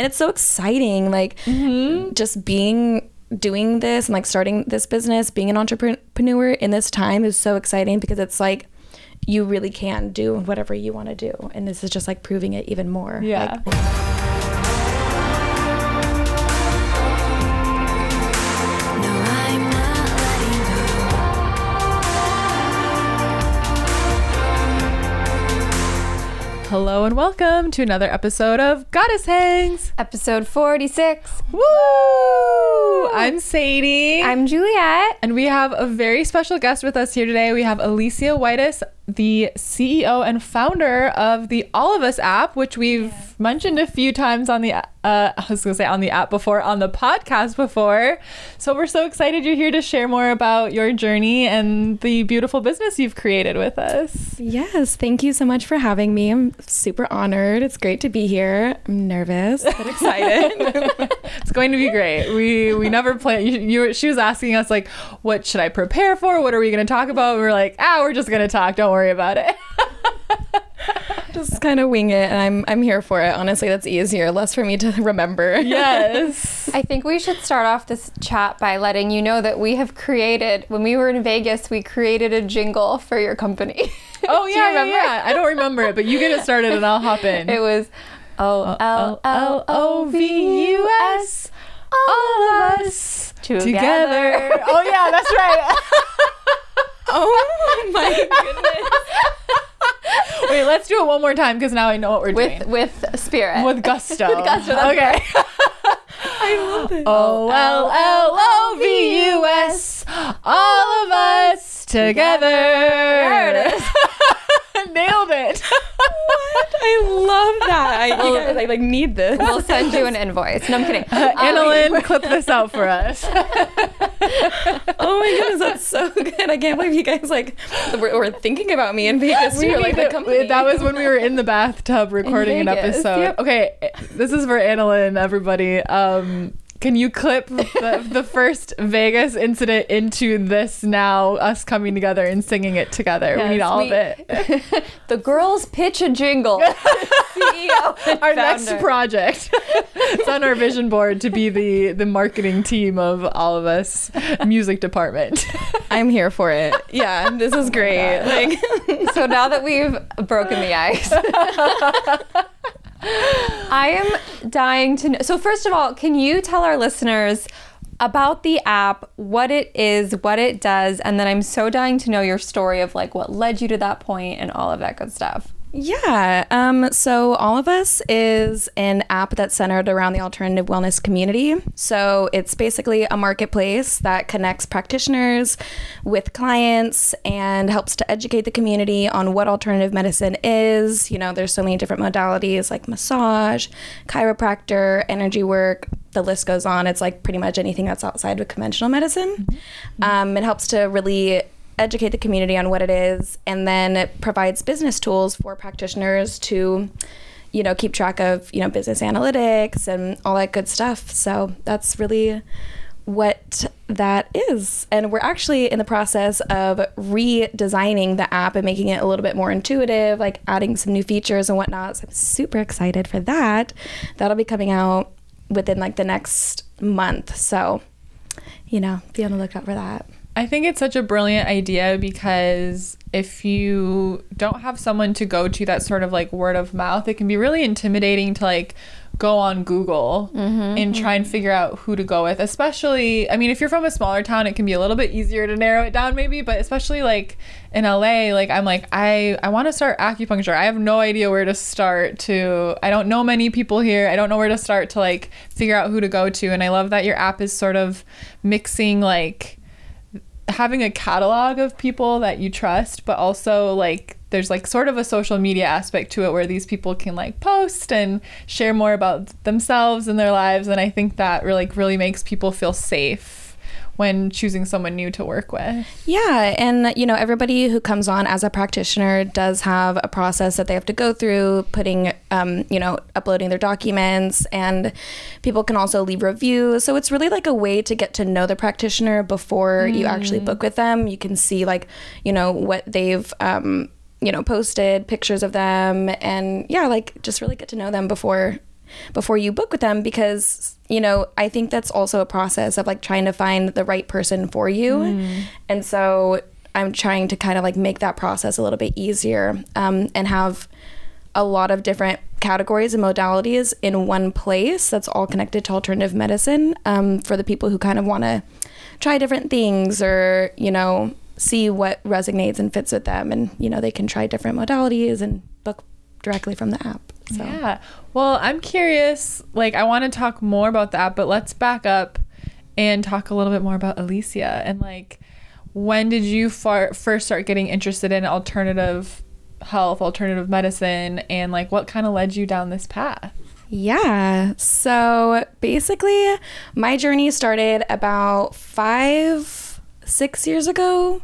and it's so exciting like mm-hmm. just being doing this and like starting this business being an entrepreneur in this time is so exciting because it's like you really can do whatever you want to do. And this is just like proving it even more. Yeah. Like, Hello and welcome to another episode of Goddess Hangs. Episode 46. Woo! I'm Sadie. I'm Juliet. and we have a very special guest with us here today. We have Alicia Whitus, the CEO and founder of the All of Us app, which we've mentioned a few times on the uh, I was gonna say on the app before, on the podcast before. So we're so excited you're here to share more about your journey and the beautiful business you've created with us. yes thank you so much for having me i'm super honored it's great to be here i'm nervous but excited It's going to be great. We we never plan. You, you she was asking us like, what should I prepare for? What are we going to talk about? We were like, ah, we're just going to talk. Don't worry about it. just kind of wing it and i'm i'm here for it honestly that's easier less for me to remember yes. I think we should start off this chat by letting you know that we have created, when we were in Vegas, we created a jingle for your company. Oh Do you yeah, yeah, remember? yeah. I don't remember it, but you get it started and I'll hop in. it was O L L O V U S. all of us Together. together. Oh yeah, that's right. Oh my goodness Wait, let's do it one more time because now I know what we're With doing. with spirit. With gusto. With gusto, Okay. i love it O L L O V U S. All of us together. There it is. Nailed it. what? I love that. I, guys, I like need this. We'll send you an invoice. No, I'm kidding. Annalyn, clip this out for us. Oh my goodness, that's so good. I can't believe you guys like were, were thinking about me in Vegas. We We were like the company. that was when we were in the bathtub recording an episode. yep. Okay, this is for Annalyn, everybody. Um, can you clip the, the first Vegas incident into this now, us coming together and singing it together? we need all we- of it. the girls pitch a jingle. CEO Our next project. it's on our vision board to be the the marketing team of all of us, music department. I'm here for it. Yeah, this is oh great. Like So now that we've broken the ice, I am dying to know. So, first of all, can you tell our listeners about the app, what it is, what it does, and then I'm so dying to know your story of like what led you to that point and all of that good stuff. Yeah. Um, so All of Us is an app that's centered around the alternative wellness community. So it's basically a marketplace that connects practitioners with clients and helps to educate the community on what alternative medicine is. You know, there's so many different modalities like massage, chiropractor, energy work. The list goes on. It's like pretty much anything that's outside of conventional medicine. Um, it helps to really educate the community on what it is and then it provides business tools for practitioners to you know keep track of you know business analytics and all that good stuff. So that's really what that is. And we're actually in the process of redesigning the app and making it a little bit more intuitive like adding some new features and whatnot. So i'm super excited for that. That'll be coming out within like the next month. So you know be on the lookout for that I think it's such a brilliant idea because if you don't have someone to go to that sort of like word of mouth, it can be really intimidating to like go on Google mm-hmm, and try and mm-hmm. figure out who to go with. Especially, I mean, if you're from a smaller town, it can be a little bit easier to narrow it down maybe, but especially like in LA, like I'm like I I want to start acupuncture. I have no idea where to start to I don't know many people here. I don't know where to start to like figure out who to go to and I love that your app is sort of mixing like having a catalog of people that you trust, but also like there's like sort of a social media aspect to it where these people can like post and share more about themselves and their lives and I think that really like really makes people feel safe when choosing someone new to work with. Yeah, and you know, everybody who comes on as a practitioner does have a process that they have to go through, putting, um, you know, uploading their documents, and people can also leave reviews. So it's really like a way to get to know the practitioner before you actually book with them. You can see like, you know, what they've. Um, you know, posted pictures of them, and yeah, like just really get to know them before before you book with them because you know I think that's also a process of like trying to find the right person for you, and so I'm trying to kind of like make that process a little bit easier um, and have a lot of different categories and modalities in one place that's all connected to alternative medicine um, for the people who kind of want to try different things or you know see what resonates and fits with them. And you know they can try different modalities and book directly from the app so Yeah. Well, I'm curious. Like, I want to talk more about that, but let's back up and talk a little bit more about Alicia and like, when did you far- first start getting interested in alternative health, alternative medicine, and like, what kind of led you down this path? Yeah. So basically, my journey started about five, six years ago,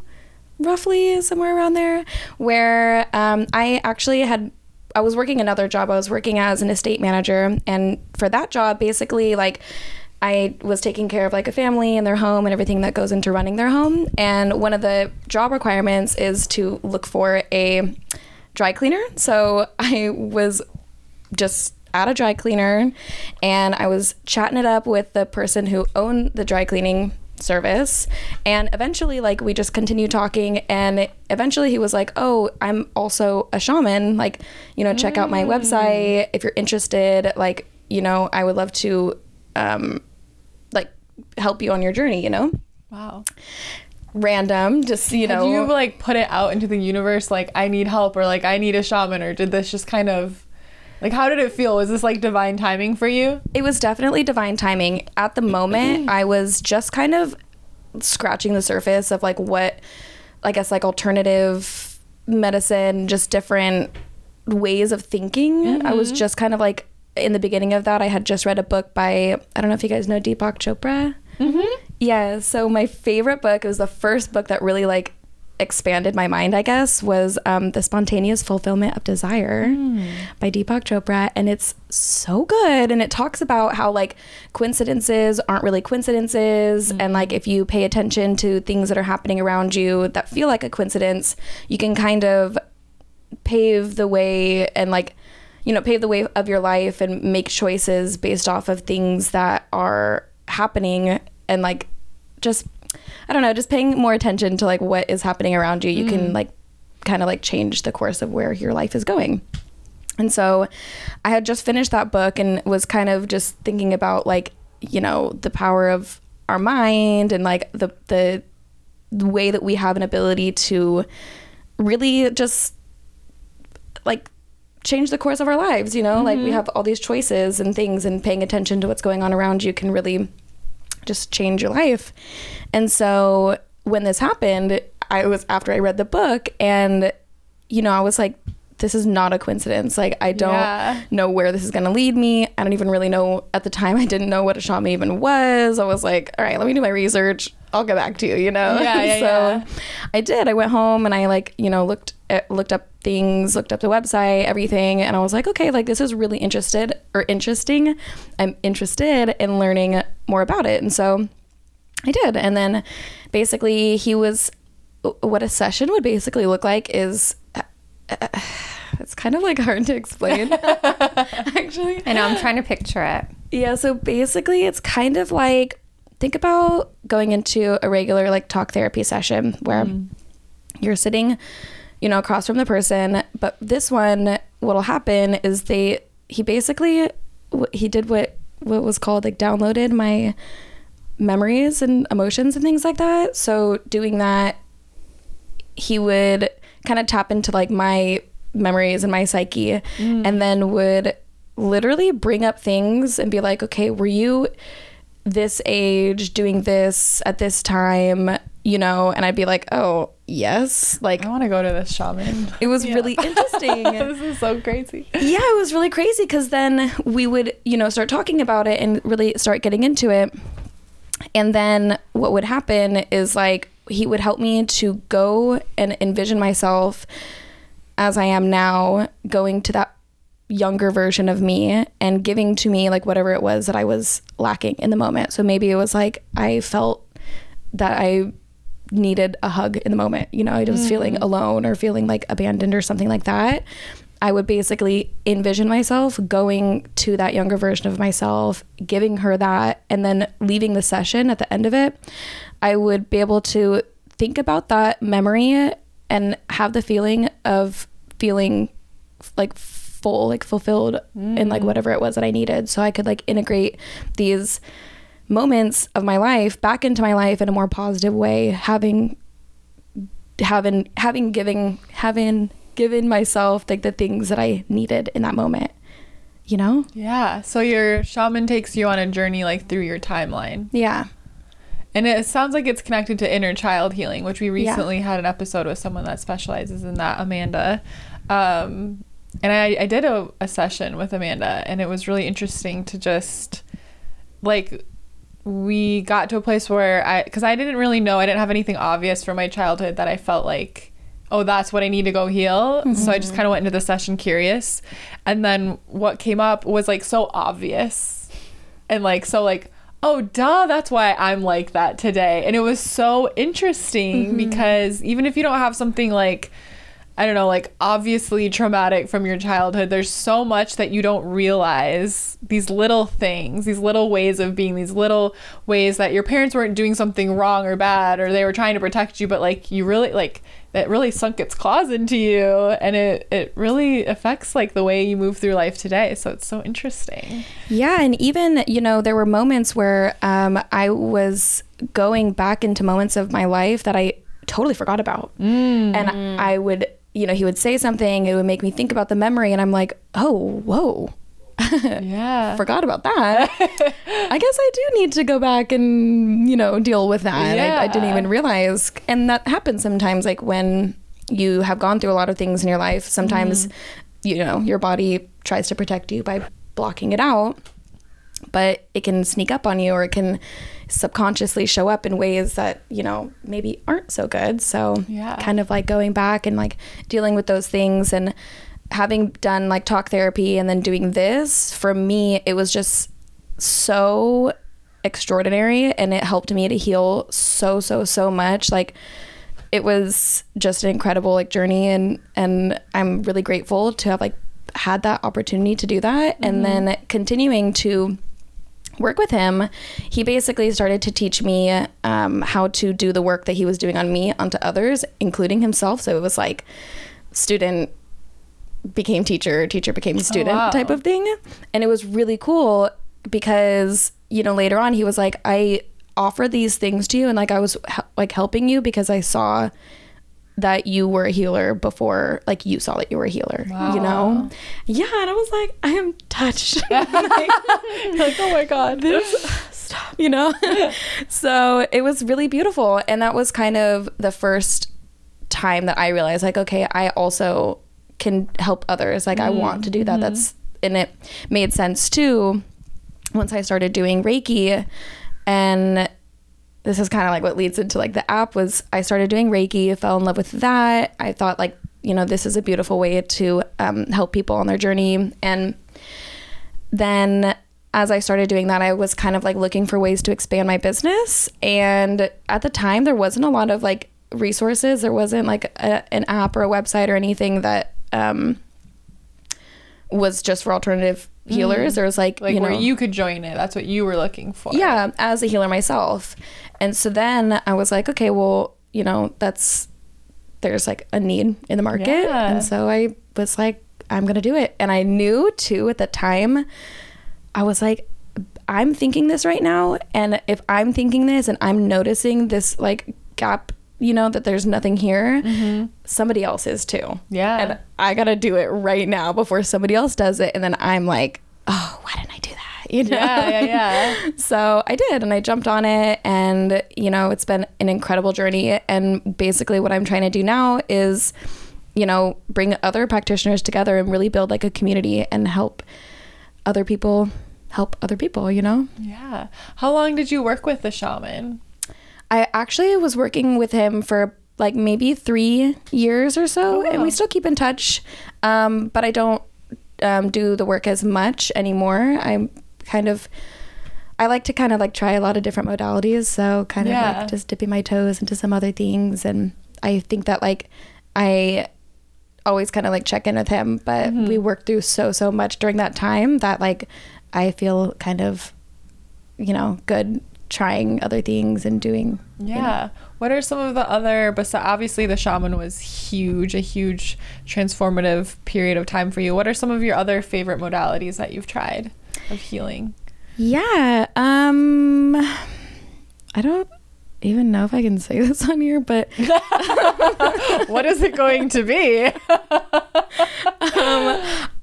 roughly, somewhere around there, where um, I actually had. I was working another job. I was working as an estate manager. And for that job, basically, like, I was taking care of like a family and their home and everything that goes into running their home. And one of the job requirements is to look for a dry cleaner. So I was just at a dry cleaner and I was chatting it up with the person who owned the dry cleaning service. And eventually like we just continued talking and eventually he was like oh i'm also a shaman. Like you know check out my website. If you're interested like you know i would love to um like help you on your journey you know? Wow. random just you know Did you like put it out into the universe like I need help or like I need a shaman or did this just kind of like how did it feel? Was this like divine timing for you? It was definitely divine timing. At the moment, I was just kind of scratching the surface of like what, I guess, like alternative medicine, just different ways of thinking. I was just kind of like in the beginning of that. I had just read a book by, I don't know if you guys know Deepak Chopra. Mm-hmm. Yeah. So my favorite book, it was the first book that really like expanded my mind, I guess, was um, The Spontaneous Fulfillment of Desire by Deepak Chopra. And it's so good. And it talks about how like coincidences aren't really coincidences. And like if you pay attention to things that are happening around you that feel like a coincidence, you can kind of pave the way and like you know pave the way of your life and make choices based off of things that are happening and like just i don't know just paying more attention to like what is happening around you you can mm. like kind of like change the course of where your life is going. And so I had just finished that book and was kind of just thinking about like, you know, the power of our mind and like the the, the way that we have an ability to really just like change the course of our lives, you know? Like we mm-hmm. have all these choices and things and paying attention to what's going on around you can really just change your life. And so when this happened, I was after I read the book and you know, I was like this is not a coincidence. Like I don't Yeah. know where this is going to lead me. I don't even really know at the time I didn't know what a shaman even was. I was like, all right, let me do my research. I'll get back to you, you know. Yeah, yeah, so yeah. I did. I went home and I like, you know, looked at, looked up things, looked up the website, everything, and I was like, okay, like this is really interested or interesting. I'm interested in learning more about it. And so I did. And then basically he was what a session would basically look like is it's kind of like hard to explain actually. I know I'm trying to picture it. Yeah, so basically it's kind of like think about going into a regular like talk therapy session where mm. you're sitting, you know, across from the person, but this one what'll happen is they he basically he did what what was called like downloaded my memories and emotions and things like that. So doing that he would kind of tap into like my memories and my psyche mm. and then would literally bring up things and be like okay were you this age doing this at this time you know and i'd be like oh yes like I want to go to this shaman. it was really interesting this is so crazy. yeah, it was really crazy because then we would, you know, start talking about it and really start getting into it. And then what would happen is like he would help me to go and envision myself as I am now, going to that younger version of me and giving to me like whatever it was that I was lacking in the moment. So maybe it was like I felt that I needed a hug in the moment. You know, I was feeling mm. alone or feeling like abandoned or something like that. I would basically envision myself going to that younger version of myself, giving her that, and then leaving the session at the end of it. I would be able to think about that memory and have the feeling of feeling like full, like fulfilled in like whatever it was that I needed. So I could like integrate these moments of my life back into my life in a more positive way, having having having giving having given myself like the things that I needed in that moment. You know? Yeah. So your shaman takes you on a journey like through your timeline. Yeah. And it sounds like it's connected to inner child healing, which we Yeah. recently had an episode with someone that specializes in that, Amanda. Um, and I, I did a, a session with Amanda, and it was really interesting to just like we got to a place where I, because I didn't really know, I didn't have anything obvious from my childhood that I felt like, oh, that's what I need to go heal. So I just mm-hmm. kind of went into the session curious. And then what came up was like so obvious and like so like oh duh that's why i'm like that today and it was so interesting mm-hmm. because even if you don't have something like i don't know like obviously traumatic from your childhood. There's so much that you don't realize these little things these little ways of being these little ways that your parents weren't doing something wrong or bad or they were trying to protect you but like you really like it really sunk its claws into you and it it really affects like the way you move through life today. So it's so interesting. Yeah, and even you know there were moments where um, I was going back into moments of my life that I totally forgot about, and I would you know he would say something, it would make me think about the memory, and I'm like, oh, whoa. yeah Forgot about that. I guess I do need to go back and, you know, deal with that. I, I didn't even realize. And that happens sometimes, like when you have gone through a lot of things in your life. Sometimes, mm-hmm. you know, your body tries to protect you by blocking it out, but it can sneak up on you or it can subconsciously show up in ways that, you know, maybe aren't so good. So, Yeah. kind of like going back and like dealing with those things and having done like talk therapy and then doing this, for me, it was just so extraordinary and it helped me to heal so so so much like it was just an incredible like journey and and I'm really grateful to have like had that opportunity to do that and mm-hmm. then continuing to work with him he basically started to teach me um, how to do the work that he was doing on me onto others including himself so it was like student became teacher teacher became student wow. type of thing and it was really cool because you know later on he was like i offer these things to you and like i was like helping you because i saw that you were a healer before like you saw that you were a healer you know? Yeah and i was like i am touched. Like, like oh my god. Stop you know? So it was really beautiful and that was kind of the first time that i realized like okay i also can help others. Like i want to do that. Mm-hmm. That's and it made sense too once i started doing reiki and this is kind of like what leads into like the app was i started doing reiki fell in love with that i thought like you know this is a beautiful way to um, help people on their journey and then as I started doing that, I was kind of like looking for ways to expand my business. And at the time, there wasn't a lot of like resources. There wasn't like a, an app or a website or anything that um, was just for alternative healers. Mm-hmm. There was like, like you know, where you could join it that's what you were looking for yeah, as a healer myself. And so then I was like, okay, well, you know, that's there's like a need in the market. Yeah. And so I was like, I'm to do it. And I knew too at the time, I was like, I'm thinking this right now. And if I'm thinking this and I'm noticing this like gap, you know, that there's nothing here, somebody else is too. Mm-hmm. Yeah. And I got to do it right now before somebody else does it. And then I'm like, oh, why didn't I do that? You know? yeah yeah yeah So I did, and I jumped on it, and you know, it's been an incredible journey. And basically, what I'm trying to do now is, you know, bring other practitioners together and really build like a community and help other people help other people. You know, yeah how long did you work with the shaman I actually was working with him for like maybe three years or so, and we still keep in touch. Um, but I don't um, do the work as much anymore. I'm kind of, I like to kind of like try a lot of different modalities. So kind of like just dipping my toes into some other things. And I think that like I always kind of like check in with him. But Mm-hmm. we worked through so so much during that time that like I feel kind of, you know, good trying other things and doing. you know. Yeah. What are some of the other, besides obviously the shaman was huge, a huge transformative period of time for you. What are some of your other favorite modalities that you've tried of healing? Yeah. Um I don't even know if I can say this on here, but what is it going to be? um,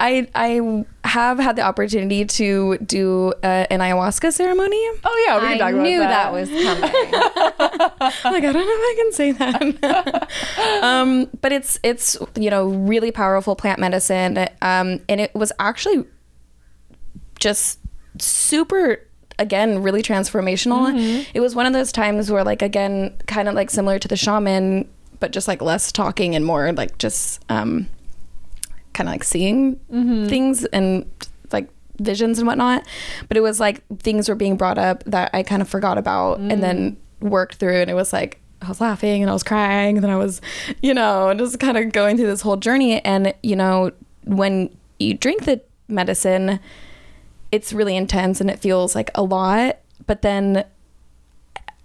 I I have had the opportunity to do uh, an ayahuasca ceremony. Oh yeah, we can I talk about that. I knew that. that. was coming. like I don't know if I can say that. um, but it's it's you know really powerful plant medicine, um, and it was actually just super again really transformational. It was one of those times where like again kind of like similar to the shaman, but just like less talking and more like just um, kind of like seeing mm-hmm. things and like visions and whatnot. But it was like things were being brought up that I kind of forgot about and then mm. worked through. And it was like, I was laughing and I was crying. And then I was, you know, just kind of going through this whole journey. And, you know, when you drink the medicine, it's really intense and it feels like a lot. But then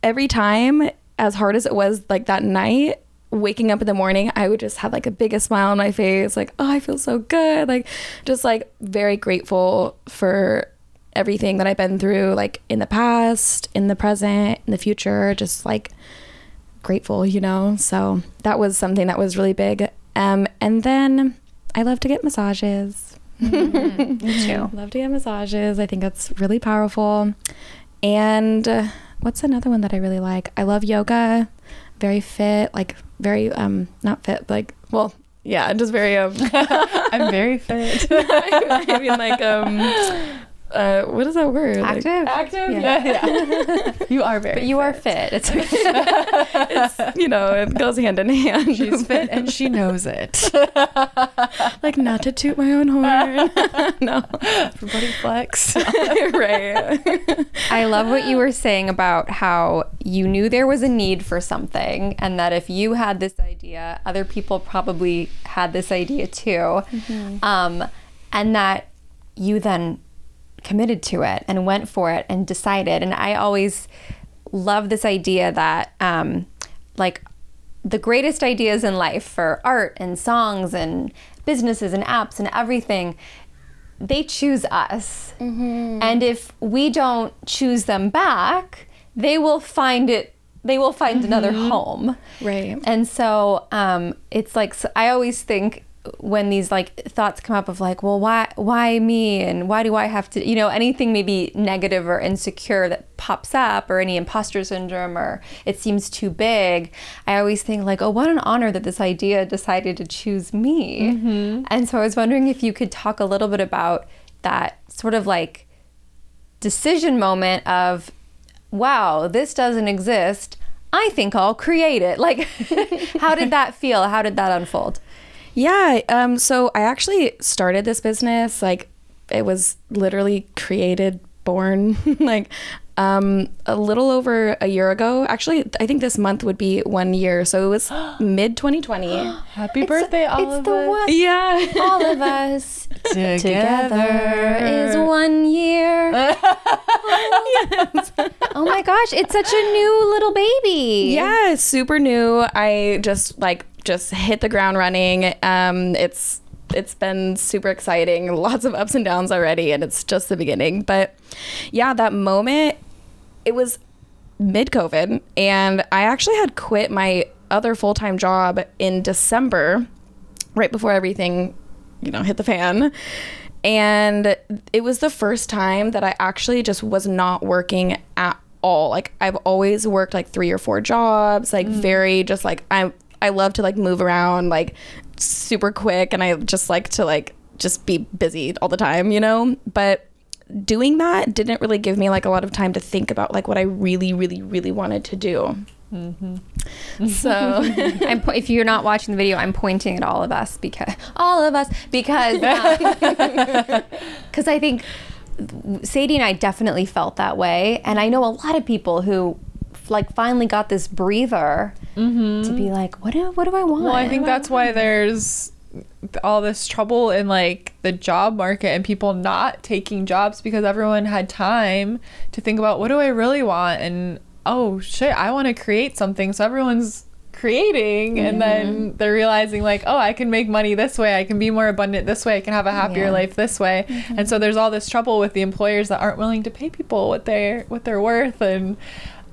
every time, as hard as it was like that night, waking up in the morning, I would just have like a biggest smile on my face, like, oh, I feel so good. Like, just like very grateful for everything that I've been through, like in the past, in the present, in the future, just like grateful, you know? So that was something that was really big. Um, and then I love to get massages. Me too. Love to get massages. I think that's really powerful. And uh, what's another one that I really like? I love yoga. Very fit, like very um not fit, but like well, yeah, just very um I'm very fit. I mean like um uh what is that word? Like, Active. active? Yeah. yeah. You are very But you are fit. It's okay. it's you know, it goes hand in hand. She's fit and she knows it. like not to toot my own horn. no. Everybody flex. right. I love what you were saying about how you knew there was a need for something, and that if you had this idea, other people probably had this idea too. Um, and that you then committed to it and went for it and decided. And I always love this idea that, um, like, the greatest ideas in life for art and songs and businesses and apps and everything they choose us. And if we don't choose them back, they will find it they will find another home. Right. And so um, it's like so I always think when these like thoughts come up of like, well, why why me and why do I have to, you know, anything maybe negative or insecure that pops up or any imposter syndrome or it seems too big, I always think like, oh, what an honor that this idea decided to choose me. Mm-hmm. And so I was wondering if you could talk a little bit about that sort of like decision moment of wow, this doesn't exist. I think I'll create it. Like, how did that feel? How did that unfold? Yeah. Um, so I actually started this business, like it was literally created, born like um, a little over a year ago. Actually, I think this month would be one year. So it was mid 2020. Happy birthday, all it's of the us. one. yeah. All of us Together. together is one year. Oh my gosh, it's such a new little baby. Yeah, super new. I just like just hit the ground running. Um, it's it's been super exciting. Lots of ups and downs already, and it's just the beginning. But yeah, that moment, it was mid COVID, and I actually had quit my other full time job in December, right before everything, you know, hit the fan. And it was the first time that I actually just was not working at all. Like I've always worked like three or four jobs, like very just like I I love to like move around like super quick and I just like to like just be busy all the time, you know? But doing that didn't really give me like a lot of time to think about like what I really really really wanted to do. Mm-hmm. So I'm po- if you're not watching the video, I'm pointing at all of us because all of us because uh, because I think Sadie and I definitely felt that way, and I know a lot of people who like finally got this breather mm-hmm. to be like, what do what do I want? Well, I think that's why there's all this trouble in like the job market and people not taking jobs because everyone had time to think about what do I really want? And oh shit, I want to create something. So everyone's creating and then mm-hmm. they're realizing like oh i can make money this way. I can be more abundant this way. I can have a happier Yeah. life this way. Mm-hmm. And so there's all this trouble with the employers that aren't willing to pay people what they're what they're worth. And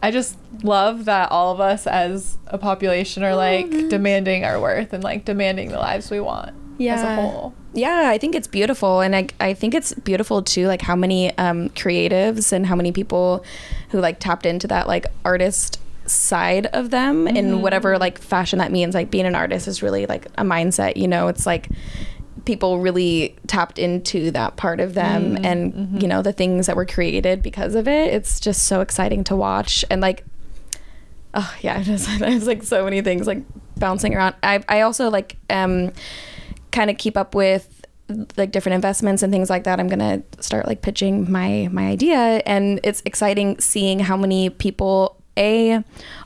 i just love that all of us as a population are like demanding our worth and like demanding the lives we want as a whole Yeah, I think it's beautiful, and I I think it's beautiful too, like how many um, creatives and how many people who like tapped into that like artist side of them in whatever like fashion that means. Like being an artist is really like a mindset, you know. It's like people really tapped into that part of them, and you know the things that were created because of it. It's just so exciting to watch, and like oh yeah just there's like so many things like bouncing around. I i also like um kind of keep up with like different investments and things like that. I'm gonna start like pitching my my idea. And it's exciting seeing how many people a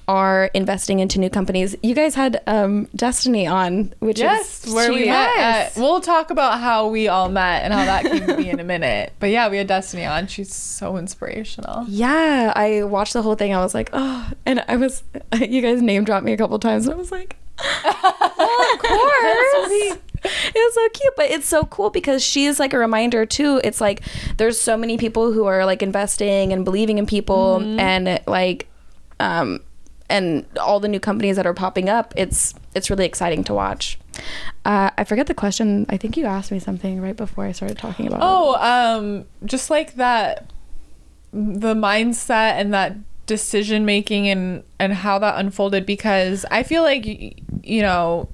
are investing into new companies. You guys had um destiny on which yes is where we met at, we'll talk about how we all met and how that came to be in a minute. But yeah we had destiny on. She's so inspirational. Yeah i watched the whole thing. I was like oh and i was you guys name dropped me a couple times and i was like of course. It's so cute, but it's so cool because she's like a reminder too. It's like there's so many people who are like investing and believing in people and like um and all the new companies that are popping up. It's it's really exciting to watch. Uh, I forget the question. I think you asked me something right before I started talking about. Oh, um, just like that, the mindset and that decision making and and how that unfolded. Because I feel like you know,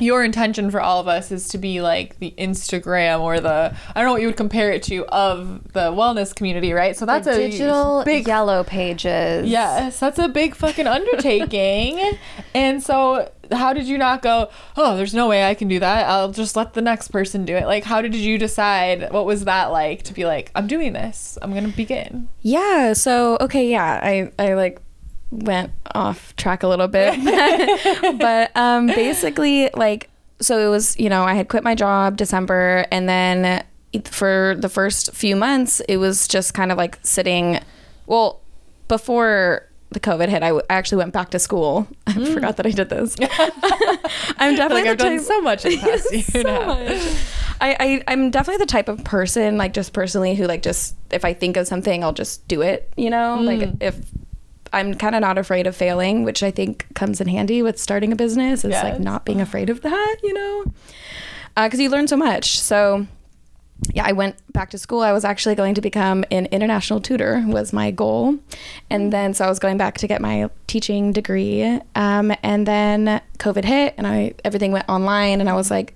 your intention for all of us is to be like the Instagram or the I don't know what you would compare it to of the wellness community, right? So that's the a digital big yellow pages. Yes, that's a big fucking undertaking. and so, how did you not go, oh, there's no way I can do that. I'll just let the next person do it. Like, how did you decide? What was that like to be like, I'm doing this, I'm going to begin? Yeah. So okay, yeah, I I like went off track a little bit, but um, basically like so it was you know I had quit my job December and then for the first few months it was just kind of like sitting. Well, before the COVID hit, I w- I actually went back to school. I forgot that I did this. I'm definitely like I've done so much in the past year so much. I, I I'm definitely the type of person, like just personally, who like just if I think of something, I'll just do it. You know, like if I'm kind of not afraid of failing, which I think comes in handy with starting a business. Is like not being afraid of that. You know, because you learn so much. So yeah, I went back to school. I was actually going to become an international tutor was my goal, and then so I was going back to get my teaching degree. Um, and then COVID hit, and I everything went online, and I was like,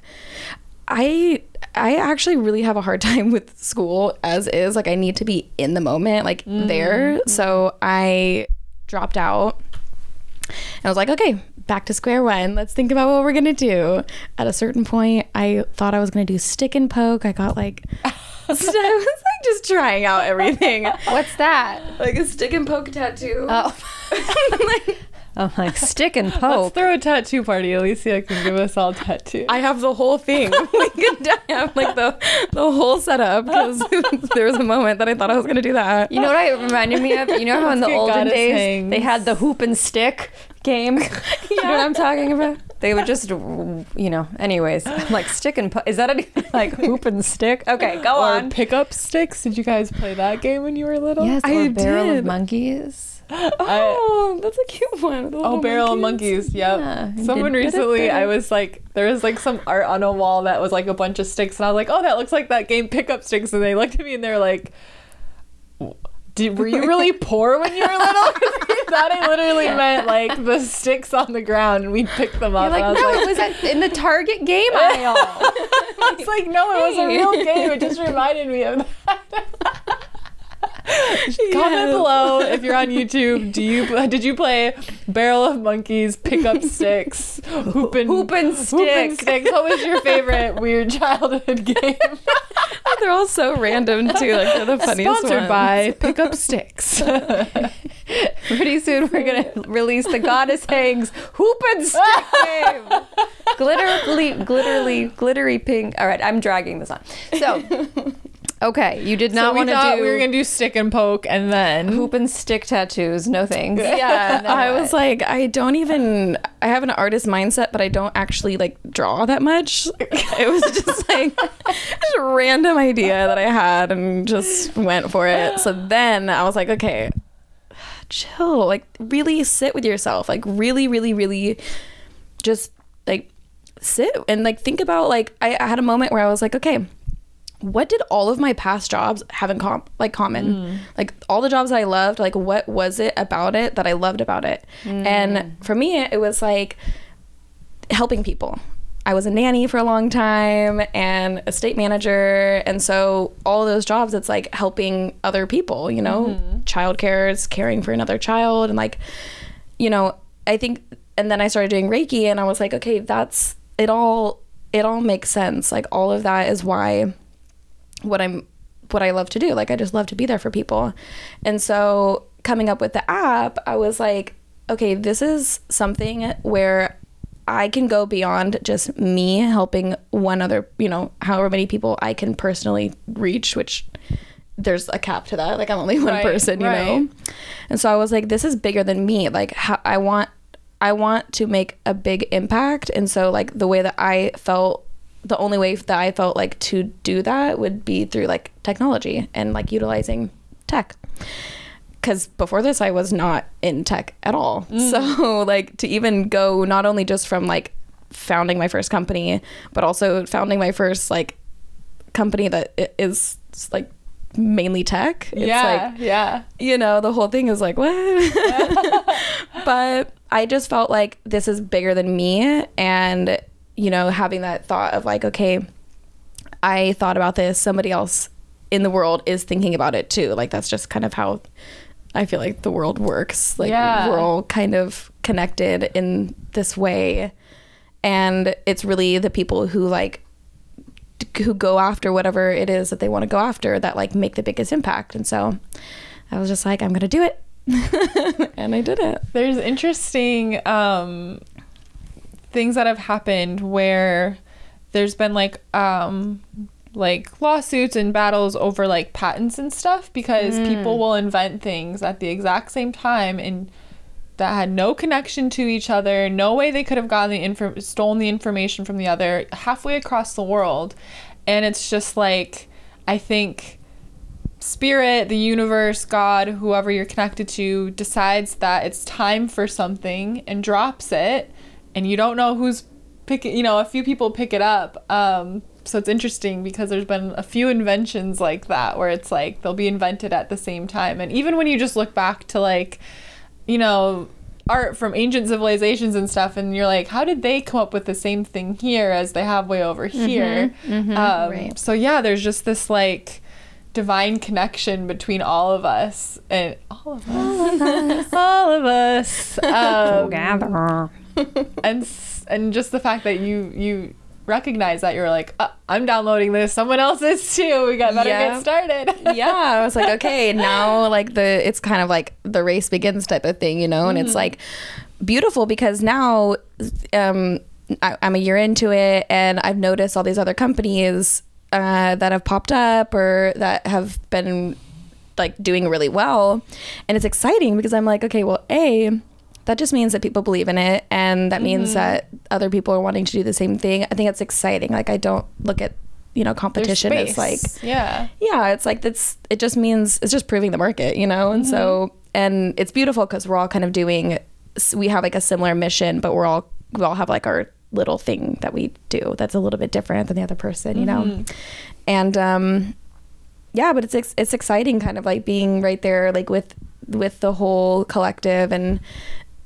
I I actually really have a hard time with school as is. Like I need to be in the moment, like there. So I dropped out. And I was like, okay, back to square one. Let's think about what we're gonna do. At a certain point, I thought I was gonna do stick and poke. I got like, so I was like just trying out everything, What's that? like a stick and poke tattoo. Oh. Like, I'm like stick and Let's throw a tattoo party. Alicia can give us all tattoos. I have the whole thing. we could have like the the whole setup because there was a moment that I thought I was gonna do that. You know what it reminded me of? You know how in the olden days hangs. they had the hoop and stick game? You know what I'm talking about? They would just, you know, anyways, I'm like stick and po- is that a, like hoop and stick? Okay, go or on. pickup sticks. Did you guys play that game when you were little? Yes, I or I barrel did. of monkeys. Oh, that's a cute one. Oh, Barrel of monkeys. Monkeys. Yep. Yeah, Someone recently, I was like, there was like some art on a wall that was like a bunch of sticks, and I was like, oh, that looks like that game Pickup Sticks. And they looked at me and they're like, Did, were you really poor when you were little? 'Cause they thought I literally meant like the sticks on the ground and we'd pick them up. You're like, and I was no, like, it was at, in the Target game aisle. it's like, no, it was a real game. It just reminded me of that. Comment below if you're on YouTube. Do you did you play Barrel of Monkeys, Pickup Sticks, Hoop and Hoop and Hoop and Sticks. Sticks? What was your favorite weird childhood game? They're all so random too. Like they're the funniest Sponsored ones. by Pickup Sticks. Pretty soon we're gonna release the Goddess Hangs hoop and stick game. glitterly, glitterly, glittery pink. All right, I'm dragging this on. So, okay, you did not we want to do we were gonna do stick and poke, and then hoop and stick tattoos. No thanks. yeah i what? was like i don't even i have an artist mindset but i don't actually like draw that much it was just like just a random idea that i had and just went for it so then i was like okay chill like really sit with yourself like really really really just like sit and like think about like I, I had a moment where i was like okay what did all of my past jobs have in com- like common? Hmm. Like all the jobs that i loved like what was it about it that i loved about it? And hmm. for me it was like helping people. I was a nanny for a long time and estate manager and so all of those jobs it's like helping other people you know? Mm-hmm. Childcare is caring for another child and like you know i think and then i started doing reiki and i was like okay that's it all it all makes sense. Like all of that is why what I'm what I love to do. Like I just love to be there for people. And so coming up with the app, I was like, okay, this is something where I can go beyond just me helping one other, you know, however many people I can personally reach, which there's a cap to that. Like I'm only one Right, person, you right. know. And so I was like, this is bigger than me. Like how, I want I want to make a big impact. And so like the way that I felt the only way that I felt like to do that would be through like technology and like utilizing tech. Cuz before this I was not in tech at all. Mm. So like to even go not only just from like founding my first company, but also founding my first like company that is like mainly tech. It's yeah, like yeah, you know, the whole thing is like, what? but I just felt like this is bigger than me. And, you know, having that thought of like, okay, I thought about this, somebody else in the world is thinking about it too. Like, that's just kind of how I feel like the world works. Like, Yeah. we're all kind of connected in this way. And it's really the people who like who go after whatever it is that they want to go after that like make the biggest impact. And so I was just like, I'm gonna do it. and I did it. There's interesting um, things that have happened where there's been like um, like lawsuits and battles over like patents and stuff because people will invent things at the exact same time and that had no connection to each other, no way they could have gotten the info, stolen the information from the other halfway across the world, and it's just like I think spirit, the universe, God, whoever you're connected to, decides that it's time for something and drops it, and you don't know who's picking. You know, a few people pick it up. Um, so it's interesting because there's been a few inventions like that where it's like they'll be invented at the same time, and even when you just look back to like, you know. Art from ancient civilizations and stuff, and you're like, how did they come up with the same thing here as they have way over here? um, right. So yeah, there's just this like divine connection between all of us and all of us, all of us, um, and and just the fact that you you recognize that you're like, uh, I'm downloading this. Someone else is too. We got better Yeah. get started. yeah, I was like, okay, now like the it's kind of like the race begins type of thing, you know, and it's like beautiful because now um, I, I'm a year into it and I've noticed all these other companies uh, that have popped up or that have been like doing really well, and it's exciting because I'm like, okay, well, a that just means that people believe in it and that means mm-hmm. that other people are wanting to do the same thing. I think it's exciting. Like i don't look at you know competition as like yeah. yeah it's like that's it just means it's just proving the market you know? And so mm-hmm. and it's beautiful because we're all kind of doing we have like a similar mission but we're all we all have like our little thing that we do that's a little bit different than the other person you know? Mm-hmm. And um yeah but it's ex- it's exciting kind of like being right there like with with the whole collective and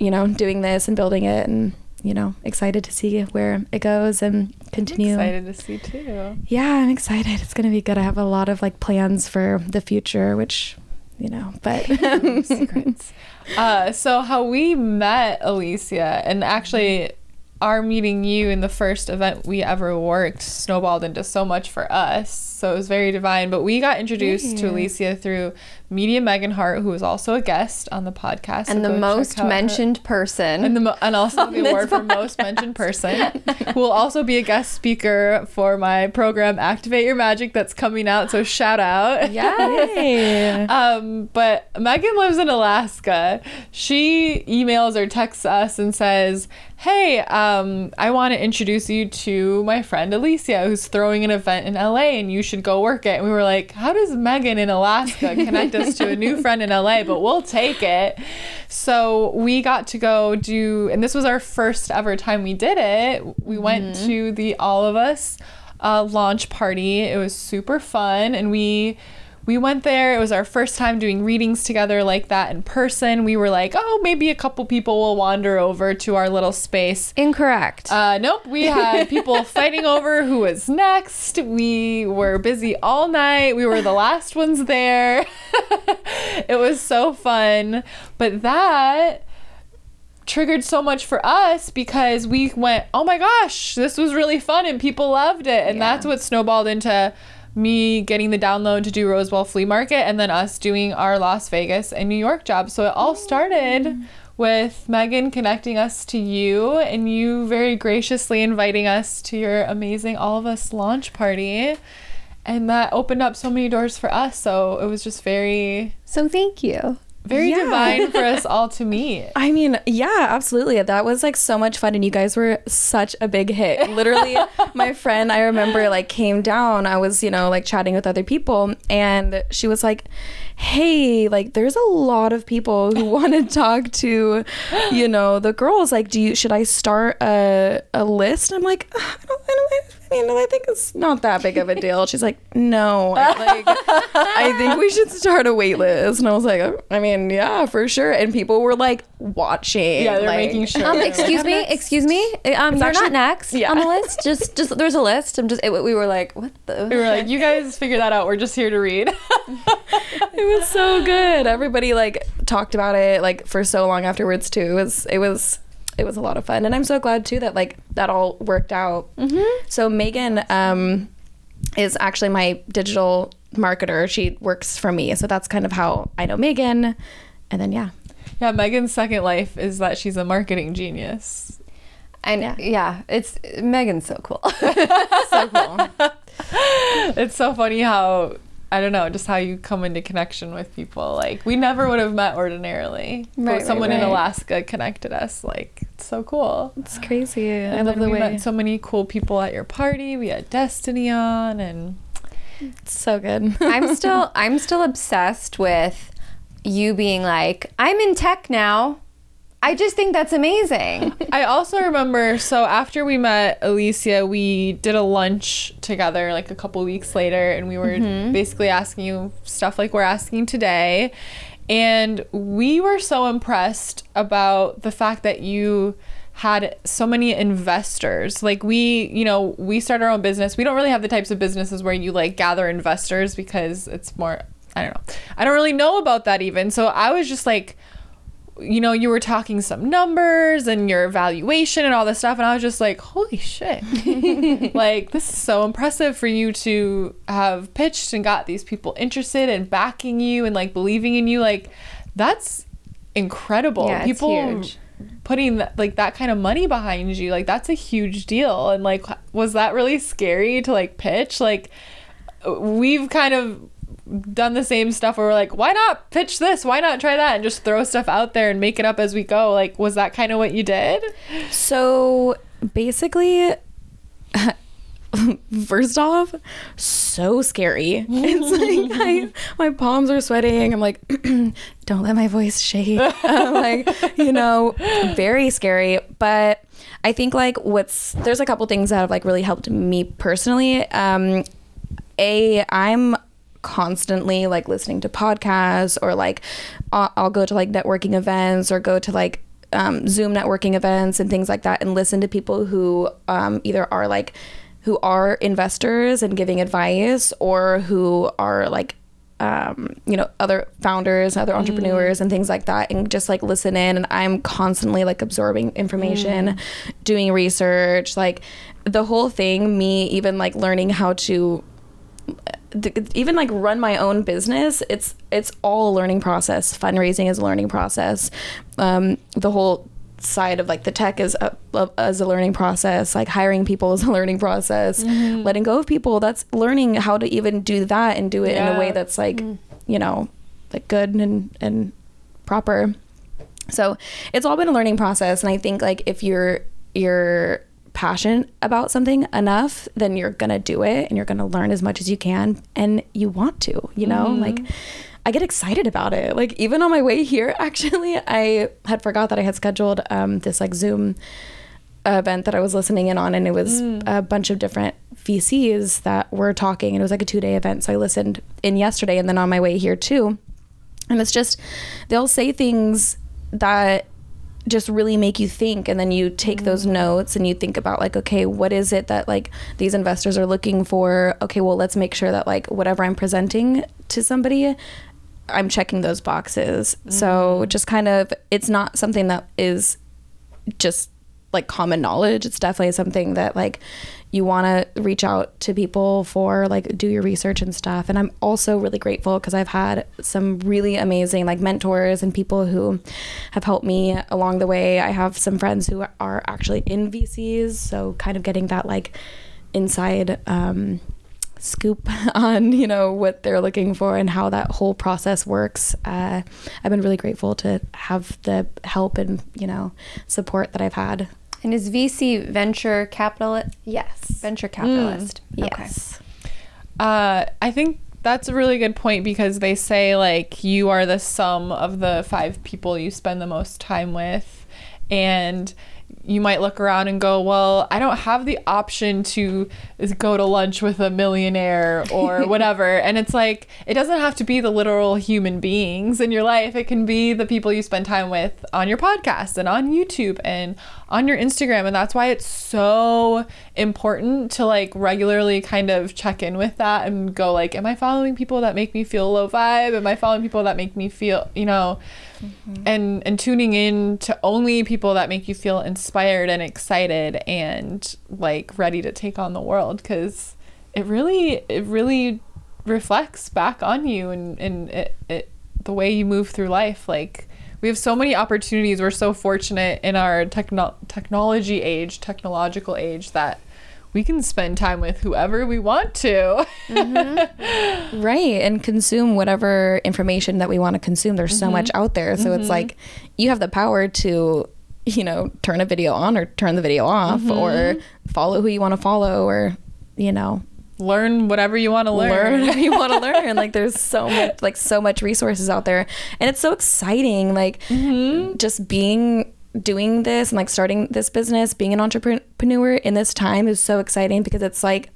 you know doing this and building it and you know excited to see where it goes and continue Excited to see too. yeah, I'm excited. It's gonna be good. I have a lot of like plans for the future, which you know, but secrets. Uh, so how we met Alicia, and actually our meeting you in the first event we ever worked snowballed into so much for us. So it was very divine. But we got introduced to Alicia through Media Megan Hart, who was also a guest on the podcast. so And the most out her- mentioned person. and the mo- and also the award for most mentioned person, who will also be a guest speaker for my program Activate Your Magic that's coming out. So shout out. Yay. Um, but Megan lives in Alaska. She emails or texts us and says, Hey, um, I want to introduce you to my friend Alicia, who's throwing an event in LA and you should go work it. And we were like, How does Megan in Alaska connect us to a new friend in LA? But we'll take it. So we got to go do, and this was our first ever time we did it. We went to the All of Us uh, launch party. It was super fun, and we we went there. It was our first time doing readings together like that in person. We were like, oh, maybe a couple people will wander over to our little space. Incorrect. Uh, nope, we had people fighting over who was next. We were busy all night. We were the last ones there. it was so fun. But that triggered so much for us because we went, oh my gosh, this was really fun and people loved it. And that's what snowballed into me getting the download to do Rose Bowl Flea Market and then us doing our Las Vegas and New York job. So it all started with Megan connecting us to you and you very graciously inviting us to your amazing All of Us launch party. And that opened up so many doors for us. So it was just very, so thank you. Very Yeah. divine for us all to meet. I mean, yeah, absolutely. That was like so much fun, and you guys were such a big hit. Literally, my friend, I remember, like came down. I was, you know, like chatting with other people, and she was like, "Hey, like, there's a lot of people who want to talk to, you know, the girls. Like, do you should I start a a list?" And I'm like, "I don't, I don't I mean, I think it's not that big of a deal. She's like, no, like, I think we should start a wait list. And I was like, I mean, yeah, for sure. And people were like watching. Yeah, they're like, making sure. Um, excuse me, excuse me. Um, you're actually- not next yeah. on the list. Just, just there's a list. I'm just. It, we were like, what the? We were like, you guys figure that out. We're just here to read. It was so good. Everybody like talked about it like for so long afterwards too. It was it was it was a lot of fun, and I'm so glad too that like that all worked out. Mm-hmm. So Megan um, is actually my digital marketer. She works for me, so that's kind of how I know Megan. And then yeah, yeah, Megan's second life is that she's a marketing genius. And Yeah. yeah. it's Megan's so cool. so cool. It's so funny how I don't know, just how you come into connection with people. Like we never would have met ordinarily. Right, but right, someone in. Alaska connected us. Like it's so cool. it's crazy. I love the we way. We met so many cool people at your party. We had Destiny on and It's so good. I'm still, I'm still obsessed with you being like, I'm in tech now. I just think that's amazing. I also remember so after we met Alicia, we did a lunch together like a couple weeks later and we were mm-hmm. basically asking you stuff like we're asking today. And we were so impressed about the fact that you had so many investors. Like we, you know, we start our own business. We don't really have the types of businesses where you like gather investors because it's more I don't know. I don't really know about that even. So I was just like you know, you were talking some numbers and your evaluation and all this stuff, and I was just like, holy shit. like, this is so impressive for you to have pitched and got these people interested and backing you and like believing in you. Like, that's incredible. Yeah, people putting that, like that kind of money behind you, like, that's a huge deal. And like, was that really scary to like pitch? Like, we've kind of done the same stuff where we're like, why not pitch this? Why not try that? And just throw stuff out there and make it up as we go. Like, was that kind of what you did? So basically, first off, so scary. It's like I, my palms are sweating. I'm like, don't let my voice shake. I'm like, you know, very scary. But I think like what's there's a couple things that have like really helped me personally. Um, a I'm constantly like listening to podcasts or like I'll, I'll go to like networking events or go to like um, Zoom networking events and things like that and listen to people who um, either are like who are investors and giving advice or who are like um, you know other founders other entrepreneurs and things like that and just like listen in and i'm constantly like absorbing information doing research like the whole thing me even like learning how to even like run my own business it's it's all a learning process. Fundraising is a learning process. Um, the whole side of like the tech is a, a, as a learning process. Like hiring people is a learning process. Letting go of people that's learning how to even do that and do it in a way that's like you know like good and and proper. So it's all been a learning process and i think like if you're you're passionate about something enough then you're gonna do it and you're gonna learn as much as you can and you want to you know? Like i get excited about it. Like even on my way here actually i had forgot that i had scheduled um, this like zoom event that i was listening in on and it was a bunch of different vcs that were talking and it was like a two day event. So i listened in yesterday and then on my way here too. And it's just they'll say things that just really make you think and then you take those mm. notes and you think about like okay what is it that like these investors are looking for? Okay well let's make sure that like whatever i'm presenting to somebody i'm checking those boxes. So mm. just kind of it's not something that is just like common knowledge. It's definitely something that like you want to reach out to people for like do your research and stuff. And i'm also really grateful because i've had some really amazing like mentors and people who have helped me along the way. I have some friends who are actually in vcs so kind of getting that like inside um scoop on you know what they're looking for and how that whole process works. Uh, i've been really grateful to have the help and you know support that i've had And is VC venture capital yes. Venture capitalist? yes. Uh, I think that's a really good point because they say like you are the sum of the five people you spend the most time with, and you might look around and go, well, I don't have the option to go to lunch with a millionaire or whatever. and it's like, it doesn't have to be the literal human beings in your life. It can be the people you spend time with on your podcast and on YouTube and on your Instagram. And that's why it's so important to like regularly kind of check in with that and go like, am I following people that make me feel low vibe? Am I following people that make me feel, you know, mm-hmm. and and tuning in to only people that make you feel inspired and excited and like ready to take on the world because it really it really reflects back on you and and it, it the way you move through life. Like we have so many opportunities. We're so fortunate in our techno- technology age technological age that we can spend time with whoever we want to. Mm-hmm. Right and consume whatever information that we want to consume. There's so mm-hmm. much out there. So it's mm-hmm. like you have the power to you know turn a video on or turn the video off mm-hmm. or follow who you want to follow or you know. Learn whatever you want to learn, learn whatever you want to learn. Like there's so much like so much resources out there. And it's so exciting like mm-hmm. just being doing this and like starting this business being an entrepreneur in this time is so exciting because it's like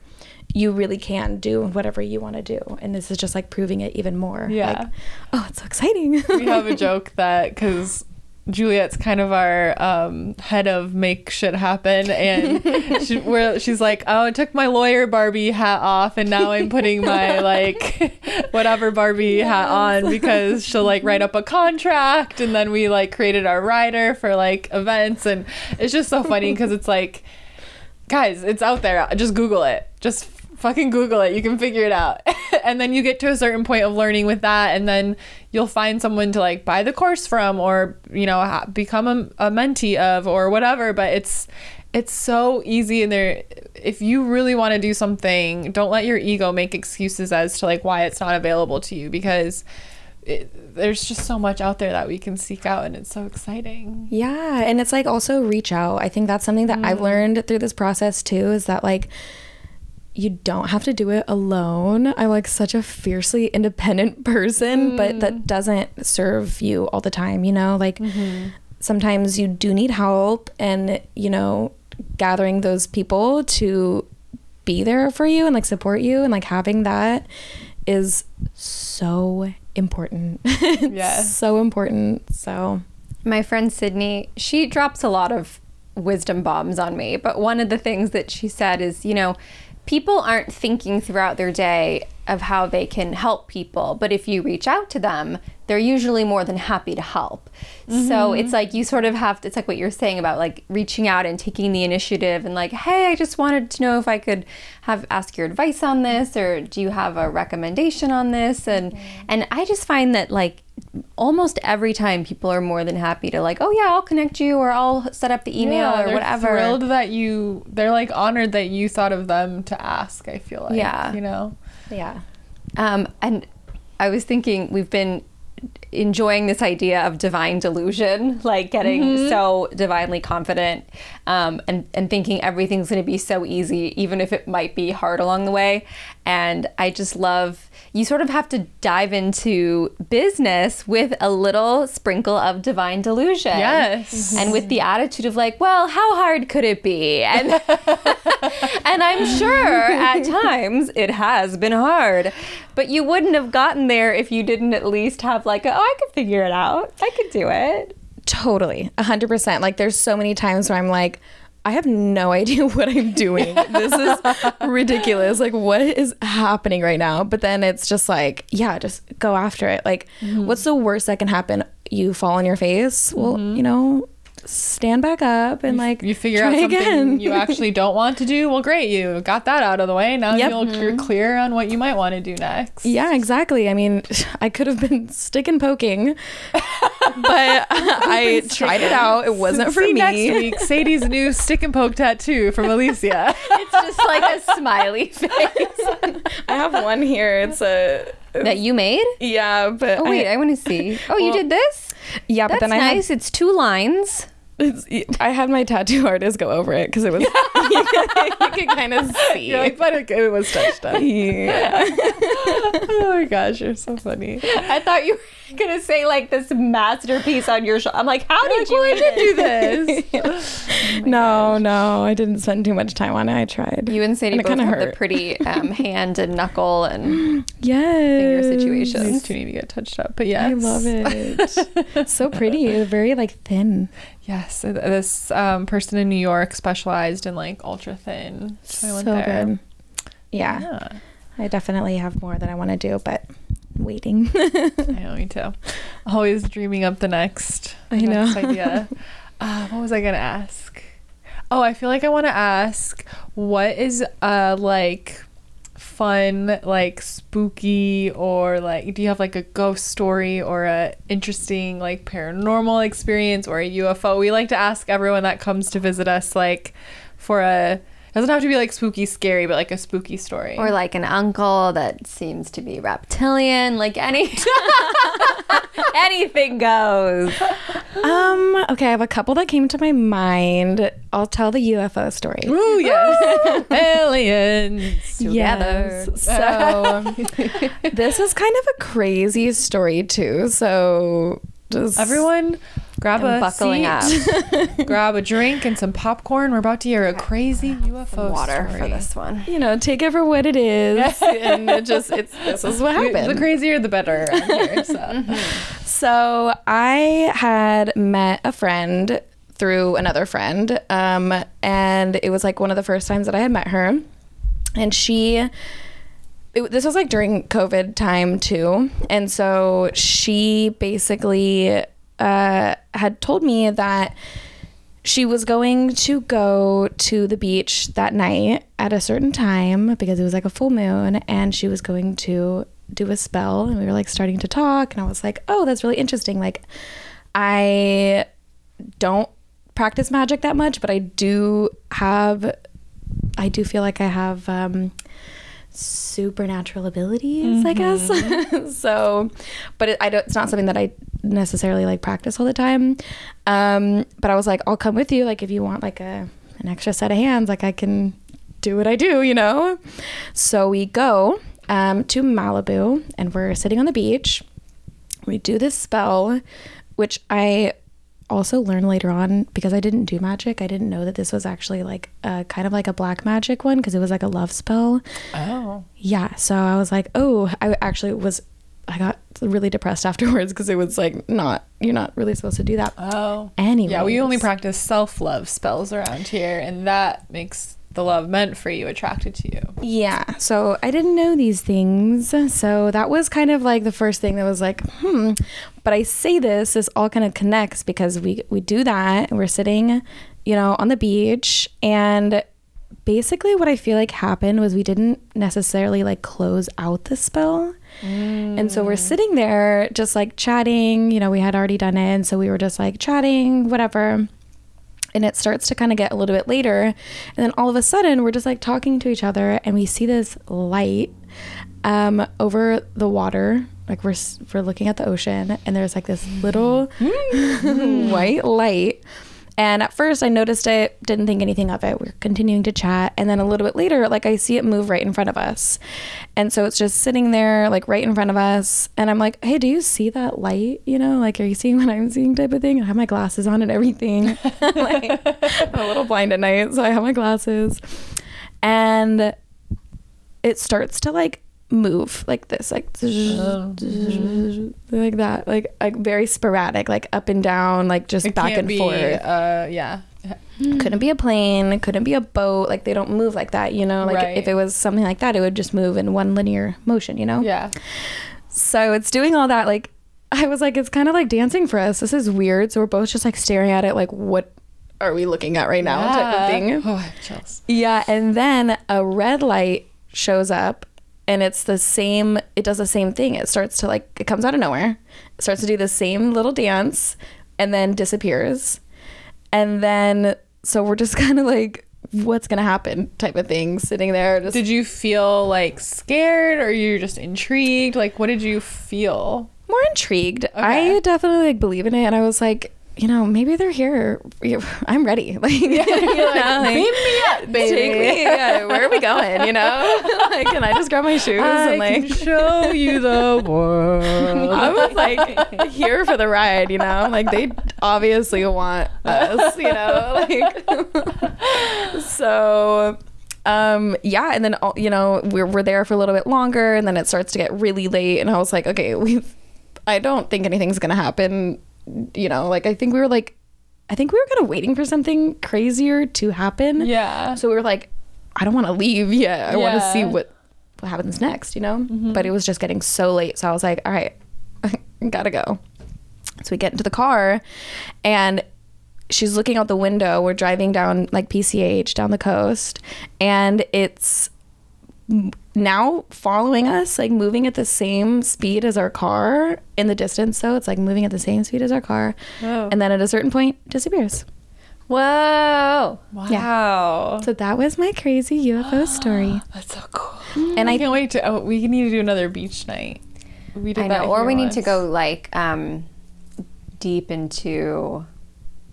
you really can do whatever you want to do. And this is just like proving it even more. Yeah. like oh it's so exciting. We have a joke that because Juliet's kind of our um, head of make shit happen, and she, where she's like, "Oh, I took my lawyer Barbie hat off, and now I'm putting my like whatever Barbie hat on because she'll like write up a contract, and then we like created our rider for like events, and it's just so funny because it's like, guys, it's out there. Just Google it. Just fucking Google it. You can figure it out. and then you get to a certain point of learning with that, and then you'll find someone to like buy the course from, or you know, ha- become a, a mentee of, or whatever. But it's it's so easy, and there. If you really want to do something, don't let your ego make excuses as to like why it's not available to you because. It, there's just so much out there that we can seek out and it's so exciting Yeah, and it's like also reach out. I think that's something that I've mm-hmm. learned through this process too is that like you don't have to do it alone. I'm like such a fiercely independent person, but that mm. doesn't serve you all the time, you know? Like mm-hmm. sometimes you do need help and, you know, gathering those people to be there for you and like support you and like having that is so important. Yeah. So important. So My friend Sydney, she drops a lot of wisdom bombs on me, but one of the things that she said is, you know, people aren't thinking throughout their day of how they can help people. But if you reach out to them, they're usually more than happy to help. So mm-hmm. it's like you sort of have to, it's like what you're saying about like reaching out and taking the initiative and like, hey, I just wanted to know if I could have ask your advice on this or do you have a recommendation on this? And mm-hmm. and I just find that like almost every time people are more than happy to like, oh yeah, I'll connect you or I'll set up the email Yeah, or they're whatever. Thrilled that you, they're like honored that you thought of them to ask. I feel like, Yeah. you know, Yeah. Um, and I was thinking we've been enjoying this idea of divine delusion, like getting Mm-hmm. so divinely confident um, and, and thinking everything's going to be so easy, even if it might be hard along the way. And I just love, you sort of have to dive into business with a little sprinkle of divine delusion. Yes. And with the attitude of like, well, how hard could it be? And and I'm sure at times it has been hard. But you wouldn't have gotten there if you didn't at least have like, a, oh, I could figure it out. I could do it. Totally. A hundred percent. Like there's so many times where I'm like, I have no idea what I'm doing. this is ridiculous. Like what is happening right now? But then it's just like, yeah, just go after it. Like mm-hmm. what's the worst that can happen? You fall on your face. Well, mm-hmm. you know, stand back up and like you figure try out something again. you actually don't want to do. Well, great, you got that out of the way. Now Yep. you'll, you're mm-hmm. clear on what you might want to do next. Yeah, exactly. I mean, I could have been stick and poking, but I tried it out. It wasn't for me. next week Sadie's new stick and poke tattoo from Alicia. It's just like a smiley face I have one here. It's a that you made. yeah, but Oh wait, I, I, want to see. Oh, you did this? yeah, but then I had nice. It's two lines. It's, I had my tattoo artist go over it because it was you could kind of see. You're but it, it was touched up. yeah. oh my gosh, you're so funny. I thought you were gonna say like this masterpiece on your show. I'm like, how did you well, even did do this. no, no, I didn't spend too much time on it. I tried. You and Sadie And it both kinda have the pretty um, hand and knuckle and yes. finger situations. These two need to get touched up, but yeah, I love it. so pretty. Very like thin. Yes, this um, person in New York specialized in like ultra thin. So, I went so there. good. Yeah, Yeah, I definitely have more that I want to do, but waiting. I know me too. Always dreaming up the next. I the next know. idea. Uh, what was I gonna ask? Oh, I feel like I want to ask what is uh like fun like spooky or like do you have like a ghost story or a interesting like paranormal experience or a UFO? We like to ask everyone that comes to visit us like for a doesn't have to be like spooky scary but like a spooky story. or like an uncle that seems to be reptilian. Like any anything goes. um. Okay, I have a couple that came to my mind. I'll tell the UFO story. Ooh, yes. Aliens. Together. Yes. So this is kind of a crazy story too. So just Everyone, grab I'm a buckling seat, grab a drink and some popcorn. We're about to hear a crazy UFO Water story. for this one. you know, take it for what it is, and it just it's this is what happened. The crazier, the better. here, so. So I had met a friend through another friend, um, and it was like one of the first times that I had met her, and she. It, this was like during COVID time too, and so she basically uh, had told me that she was going to go to the beach that night at a certain time because it was like a full moon and she was going to do a spell and we were like starting to talk and I was like, "Oh, that's really interesting. Like I don't practice magic that much, but I do have I do feel like I have um supernatural abilities, I guess. so, but it, I don't. It's not something that I necessarily like practice all the time. Um, but I was like, I'll come with you. Like, if you want like a an extra set of hands, like I can do what I do, you know. So we go um, to Malibu, and we're sitting on the beach. We do this spell, which I also learn later on because I didn't do magic. I didn't know that this was actually like a kind of like a black magic one because it was like a love spell. Oh. Yeah. So I was like, oh, I actually was, I got really depressed afterwards because it was like, not, you're not really supposed to do that. Oh. Anyway. Yeah, we only practice self love spells around here, and that makes the love meant for you attracted to you. Yeah. So I didn't know these things. So that was kind of like the first thing that was like, hmm. But I say this, this all kind of connects because we we do that. We're sitting, you know, on the beach and basically what I feel like happened was we didn't necessarily like close out the spell. And so we're sitting there just like chatting, you know, we had already done it. And so we were just like chatting, whatever and it starts to kind of get a little bit later and then all of a sudden we're just like talking to each other and we see this light um, over the water like we're we're looking at the ocean and there's like this little white light and at first I noticed it, didn't think anything of it. We're continuing to chat. And then a little bit later, like I see it move right in front of us. And so it's just sitting there, like right in front of us. And I'm like, hey, do you see that light? You know, like, are you seeing what I'm seeing type of thing? I have my glasses on and everything. like, I'm a little blind at night. So I have my glasses. And it starts to like move like this, like like that, like, like very sporadic, like up and down, like just It back and be, forth. Uh, yeah. couldn't be a plane couldn't be a boat like they don't move like that you know? Like Right. if it was something like that it would just move in one linear motion you know? Yeah. so it's doing all that like i was like it's kind of like dancing for us. This is weird. So we're both just like staring at it like what are we looking at right now? Type of thing. Oh, I have chills. yeah and then a red light shows up and it's the same it does the same thing it starts to like it comes out of nowhere it starts to do the same little dance and then disappears and then so we're just kind of like what's gonna happen type of thing sitting there just Did you feel like scared or you're just intrigued? Like, what did you feel? more intrigued Okay. i definitely like believe in it and i was like you know maybe they're here i'm ready like, you know, like, Beam me up, baby. take me yeah, where are we going you know like can i just grab my shoes I and like can show you the world. I was like here for the ride, you know? Like they obviously want us, you know? Like so um yeah, and then you know, we're we're there for a little bit longer and then it starts to get really late and I was like, okay, we've I don't think anything's going to happen, you know? Like I think we were like I think we were kind of waiting for something crazier to happen. Yeah. So we were like, I don't want to leave yet. I want to see what what happens next, you know? Mm-hmm. But it was just getting so late. So I was like, all right, gotta go. So we get into the car and she's looking out the window. We're driving down like PCH down the coast and it's now following us, like moving at the same speed as our car in the distance. So it's like moving at the same speed as our car. Whoa. And then at a certain point, disappears. Whoa. Wow. So that was my crazy UFO story. That's so cool. And I I can't wait to. Oh, we need to do another beach night. We did I that know. Or here we need to go like um deep into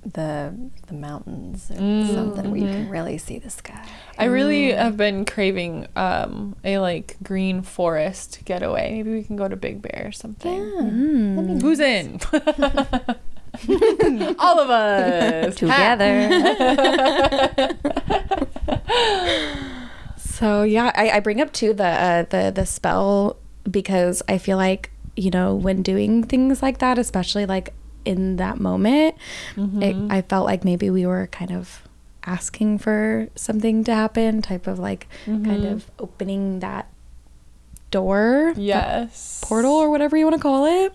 the the mountains or something where you can really see the sky. I really have been craving um, a like green forest getaway. Maybe we can go to Big Bear or something. Who's in? All of us Together. So yeah, I, I bring up too the uh, the the spell because I feel like you know when doing things like that, especially like in that moment, it, I felt like maybe we were kind of asking for something to happen, type of like kind of opening that door, Yes. portal or whatever you want to call it.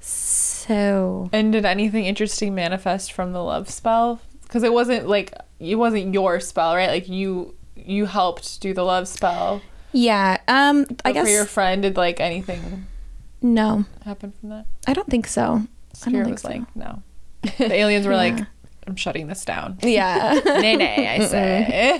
So And did anything interesting manifest from the love spell? Because it wasn't like it wasn't your spell, right? Like you you helped do the love spell. yeah, um, I guess for your friend, did like anything no, happen from that? I don't think so. I don't Spirit was so. like, no. The aliens were Yeah. like, I'm shutting this down. Yeah. nay, nay, I say.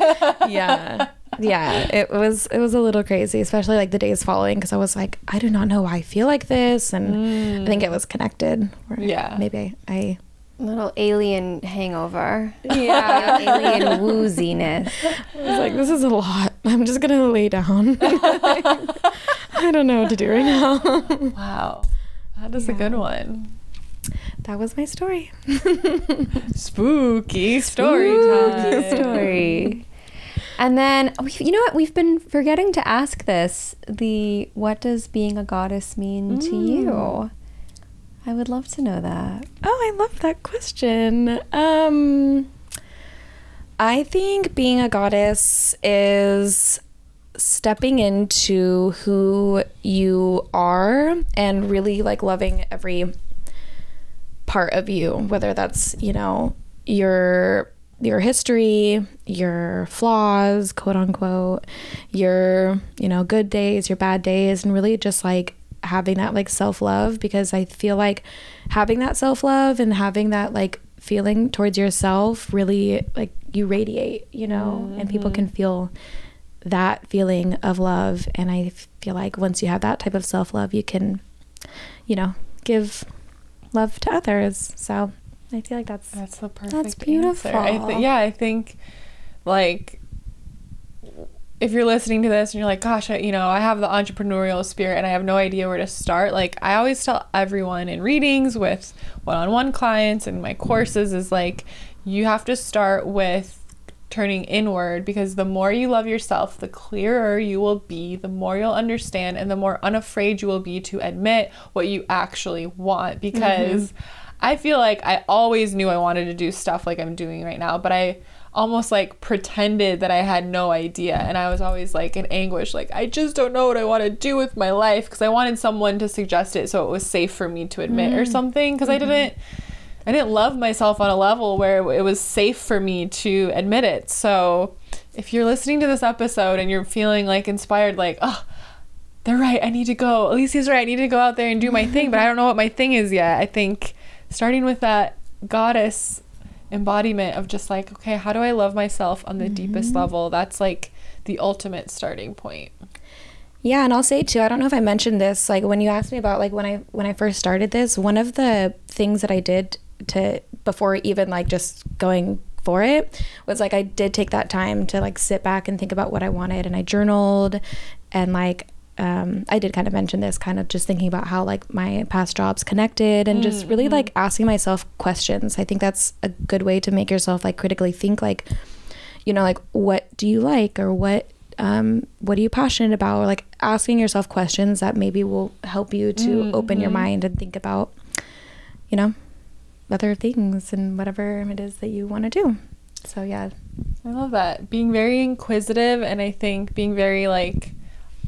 yeah yeah it was it was a little crazy especially like the days following because i was like i do not know why i feel like this and i think it mm. was connected or Yeah. maybe i Little alien hangover. yeah alien wooziness. i was like this is a lot i'm just gonna lay down i don't know what to do right now wow. That is a good one. That was my story Spooky story Spooky time. story. And then, you know what? We've been forgetting to ask this. The what does being a goddess mean to you? I would love to know that. oh i love that question um I think being a goddess is stepping into who you are and really like loving every part of you, whether that's, you know, your your history, your flaws, quote unquote, your, you know, good days, your bad days, and really just like having that like self love because I feel like having that self love and having that like feeling towards yourself really like you radiate, you know, and people can mm-hmm. feel that feeling of love. And I feel like once you have that type of self love, you can, you know, give love to others. So I feel like that's That's the perfect That's answer. I beautiful. yeah, I think like if you're listening to this and you're like, gosh, I, you know, I have the entrepreneurial spirit and I have no idea where to start. Like I always tell everyone in readings with one-on-one clients and my courses is like you have to start with turning inward because the more you love yourself, the clearer you will be, the more you'll understand, and the more unafraid you will be to admit what you actually want. Because mm-hmm. I feel like I always knew I wanted to do stuff like I'm doing right now, but I almost like pretended that I had no idea. And I was always like in anguish, like, I just don't know what I want to do with my life because I wanted someone to suggest it so it was safe for me to admit or mm-hmm. something because I mm-hmm. didn't. I didn't love myself on a level where it was safe for me to admit it. So, if you're listening to this episode and you're feeling like inspired, like, oh, they're right, I need to go. Alicia's right, I need to go out there and do my thing, but I don't know what my thing is yet. I think starting with that goddess embodiment of just like, okay, how do I love myself on the deepest mm-hmm. level? That's like the ultimate starting point. Yeah, and I'll say too, I don't know if I mentioned this, like when you asked me about like when I when I first started this, one of the things that I did to before even like just going for it was like I did take that time to like sit back and think about what I wanted and I journaled and like um, I did kind of mention this, kind of just thinking about how like my past jobs connected and just really like asking myself questions. I think that's a good way to make yourself like critically think like, you know, like what do you like or what um, what are you passionate about? Or like asking yourself questions that maybe will help you to open your mind and think about you know other things and whatever it is that you want to do so yeah I love that. Being very inquisitive and I think being very like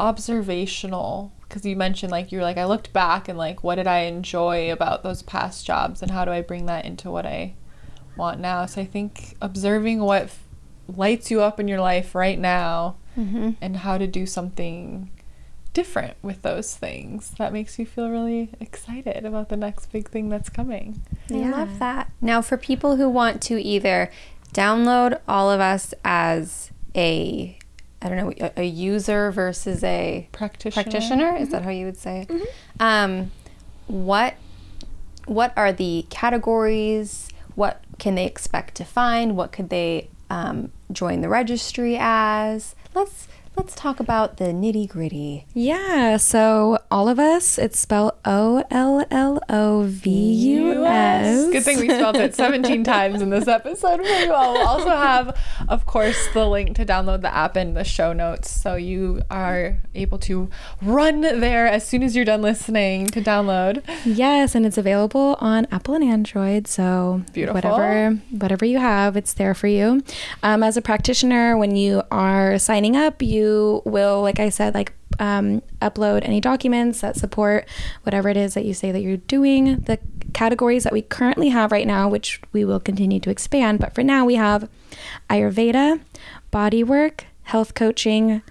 observational because you mentioned like you're like I looked back and like what did I enjoy about those past jobs and how do I bring that into what I want now. So I think observing what f- lights you up in your life right now mm-hmm. and how to do something different with those things that makes you feel really excited about the next big thing that's coming. I love that. Now, for people who want to either download all of us as a, I don't know, a, a user versus a Practitioner. practitioner, is that how you would say it? Um, what what are the categories? What can they expect to find? What could they um, join the registry as? Let's let's talk about the nitty gritty. yeah so all of us it's spelled o-l-l-o-v-u-s Good thing we spelled it 17 times in this episode for you all. We'll also have, of course, the link to download the app in the show notes. So you are able to run there as soon as you're done listening to download. Yes, and it's available on Apple and Android. So Beautiful. whatever whatever you have, it's there for you. Um, as a practitioner, when you are signing up, you will, like I said, like um, upload any documents that support whatever it is that you say that you're doing. The categories that we currently have right now, which we will continue to expand, but for now we have Ayurveda, body work, health coaching,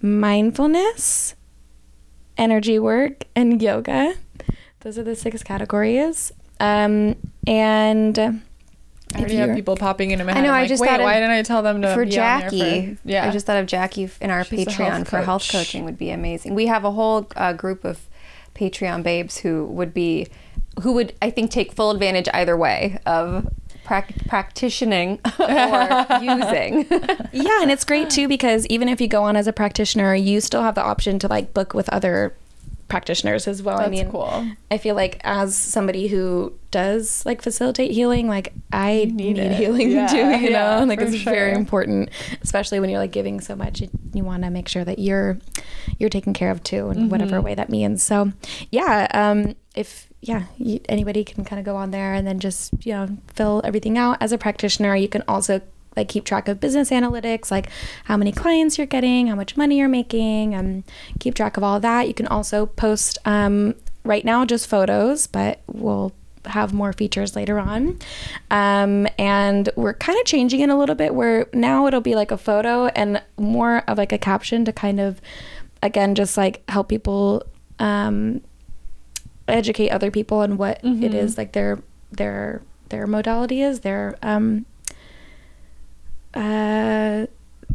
mindfulness, energy work, and yoga. Those are the six categories. Um, and I already have people popping into my I know, I'm I like, just wait, thought of- why didn't I tell them to for be Jackie, on for, yeah. I just thought of Jackie f- in our She's Patreon health for health coaching would be amazing. We have a whole uh, group of Patreon babes who would be, who would I think take full advantage either way of prac- practicing or using. yeah, and it's great too because even if you go on as a practitioner, you still have the option to like book with other practitioners as well. I mean, cool. I feel like as somebody who does like facilitate healing, like I need need, healing Yeah, too, you yeah, know? Like it's very important, especially when you're like giving so much. You, you want to make sure that you're you're taken care of too in whatever Mm-hmm. way that means. So, yeah, um if yeah, you, anybody can kind of go on there and then just, you know, fill everything out as a practitioner. You can also like keep track of business analytics, like how many clients you're getting, how much money you're making, and keep track of all that. You can also post um, right now just photos, but we'll have more features later on. Um, and we're kind of changing it a little bit where now it'll be like a photo and more of like a caption to kind of, again, just like help people um, educate other people on what it is like their their their modality is their um uh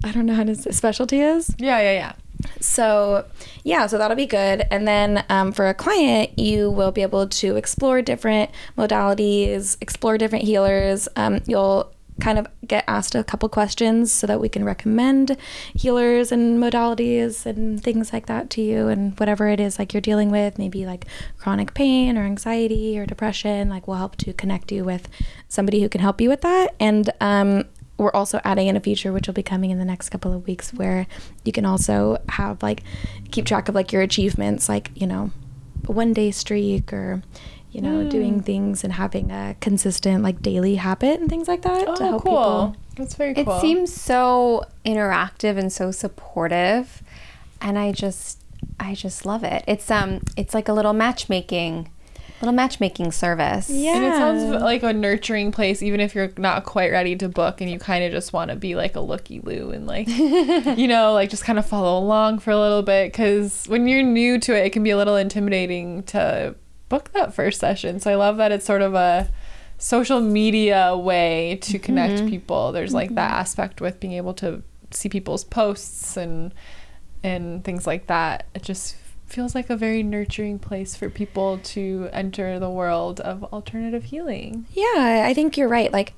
I don't know how his specialty is. Yeah, yeah, yeah. So, yeah, so that'll be good. And then um, for a client, you will be able to explore different modalities, explore different healers. Um, you'll kind of get asked a couple questions so that we can recommend healers and modalities and things like that to you and whatever it is like you're dealing with maybe like chronic pain or anxiety or depression like we'll help to connect you with somebody who can help you with that and um, we're also adding in a feature which will be coming in the next couple of weeks where you can also have like keep track of like your achievements like you know one day streak or you know doing things and having a consistent like daily habit and things like that to Oh, help cool. people That's very It seems so interactive and so supportive, and I just, I just love it. It's um, it's like a little matchmaking, little matchmaking service. yeah And it sounds like a nurturing place, even if you're not quite ready to book and you kind of just want to be like a looky loo and like, you know, like just kind of follow along for a little bit. Because when you're new to it, it can be a little intimidating to book that first session. So I love that it's sort of a social media way to mm-hmm. connect people. There's like that mm-hmm. aspect with being able to see people's posts and and things like that. It just feels like a very nurturing place for people to enter the world of alternative healing. Yeah, I think you're right. Like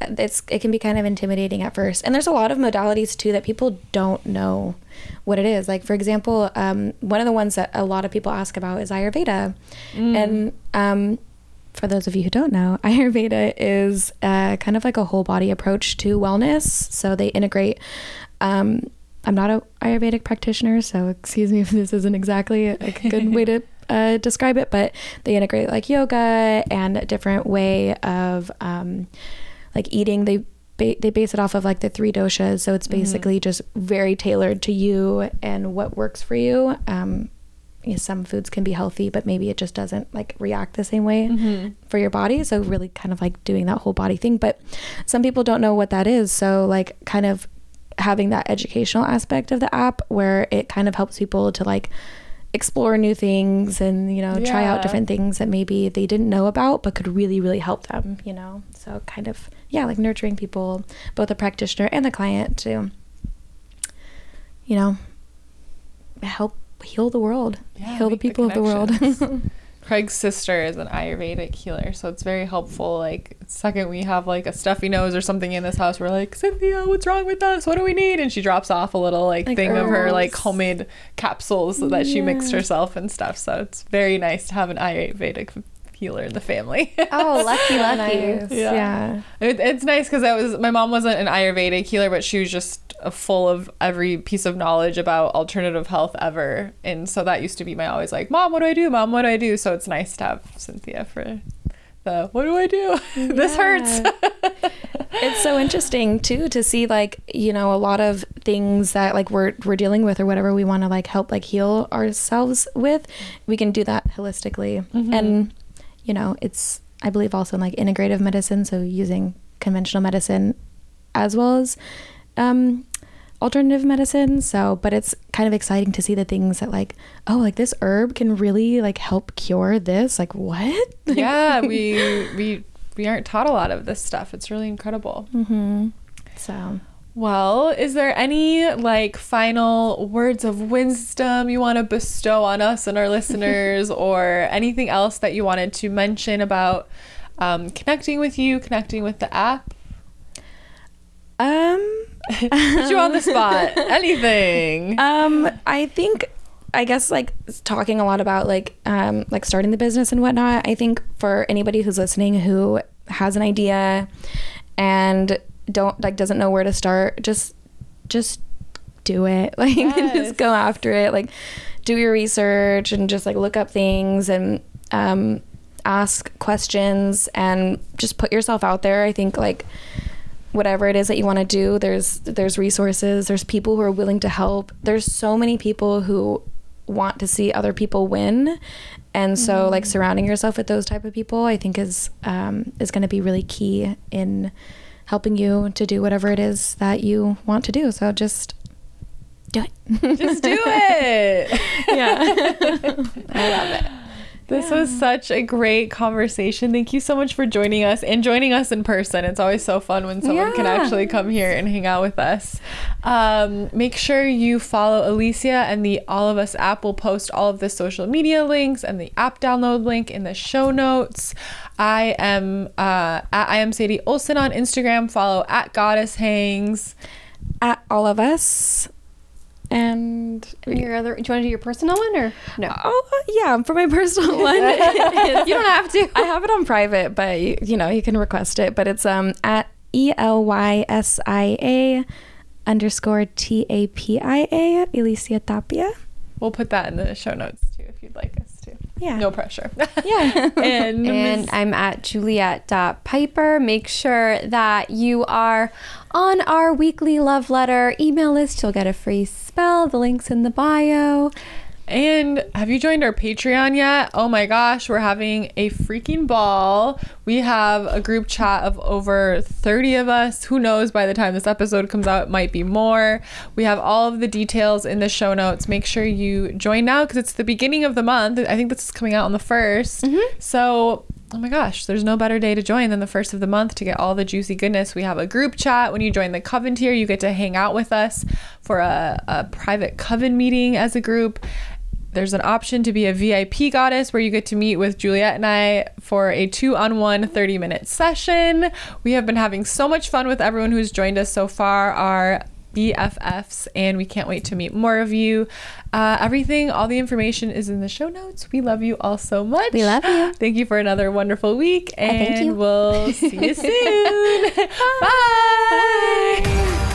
it's it can be kind of intimidating at first. And there's a lot of modalities too that people don't know what it is. Like for example, um, one of the ones that a lot of people ask about is Ayurveda. And um, for those of you who don't know, Ayurveda is uh, kind of like a whole body approach to wellness. So they integrate. Um, I'm not a Ayurvedic practitioner, so excuse me if this isn't exactly a good way to uh, describe it, but they integrate like yoga and a different way of um, like eating. They ba- they base it off of like the three doshas, so it's basically just very tailored to you and what works for you. Um, you know, some foods can be healthy, but maybe it just doesn't like react the same way for your body. So really, kind of like doing that whole body thing. But some people don't know what that is. So like, kind of having that educational aspect of the app where it kind of helps people to like explore new things and you know try out different things that maybe they didn't know about but could really really help them you know? So kind of yeah like nurturing people both the practitioner and the client to you know help heal the world Yeah, heal the people of the world. Craig's sister is an Ayurvedic healer, so it's very helpful. Like, second we have like a stuffy nose or something in this house, we're like, Cynthia, what's wrong with us? What do we need? And she drops off a little like, Like thing of her like homemade capsules that she mixed herself and stuff. So it's very nice to have an Ayurvedic healer in the family. Oh, lucky, lucky. Nice. Yeah. yeah It, it's nice because I was my mom wasn't an Ayurvedic healer, but she was just full of every piece of knowledge about alternative health ever, and so that used to be my always like, "Mom, what do I do? Mom, what do I do?" So it's nice to have Cynthia for the "What do I do? this hurts." it's so interesting too to see like you know a lot of things that like we're we're dealing with or whatever we want to like help like heal ourselves with we can do that holistically mm-hmm. and you know it's i believe also in like integrative medicine so using conventional medicine as well as um alternative medicine so but it's kind of exciting to see the things that like oh like this herb can really like help cure this like what yeah, we we we aren't taught a lot of this stuff. It's really incredible. mm-hmm. so Well, is there any like final words of wisdom you want to bestow on us and our listeners, or anything else that you wanted to mention about um, connecting with you, connecting with the app? um Put you on the spot. Anything? Um, I think I guess like talking a lot about like um like starting the business and whatnot. I think for anybody who's listening who has an idea and don't like doesn't know where to start, just just do it. Like Yes. just go after it. Like do your research and just like look up things and um ask questions and just put yourself out there. I think like whatever it is that you want to do there's there's resources there's people who are willing to help there's so many people who want to see other people win and so like surrounding yourself with those type of people i think is um, is going to be really key in helping you to do whatever it is that you want to do so just do it Just do it. yeah I love it. This was such a great conversation. Thank you so much for joining us and joining us in person. It's always so fun when someone can actually come here and hang out with us. Um, make sure you follow Alicia and the All of Us app. We'll post all of the social media links and the app download link in the show notes. I am uh, at, I am Sadie Olson on Instagram. Follow at Goddess Hangs. at all of us and Your other, do you want to do your personal one or no? oh yeah for my personal one you don't have to. I have it on private, but you, you know you can request it. But it's um at e l y s i a underscore t a p i a Elysia Tapia. We'll put that in the show notes too if you'd like us. Yeah. No pressure. Yeah. and and I'm at juliet.piper. Make sure that you are on our weekly love letter email list. You'll get a free spell. The link's in the bio. And have you joined our Patreon yet? Oh my gosh, we're having a freaking ball. We have a group chat of over 30 of us. Who knows by the time this episode comes out, it might be more. We have all of the details in the show notes. Make sure you join now because it's the beginning of the month. I think this is coming out on the 1st. Mm-hmm. So, oh my gosh, there's no better day to join than the first of the month to get all the juicy goodness. We have a group chat. When you join the Coven tier, you get to hang out with us for a, a private Coven meeting as a group. There's an option to be a VIP goddess where you get to meet with Juliet and I for a two on one 30 minute session. We have been having so much fun with everyone who's joined us so far, our BFFs, and we can't wait to meet more of you. Uh, everything, all the information is in the show notes. We love you all so much. We love you. Thank you for another wonderful week, and thank you. we'll see you soon. Bye.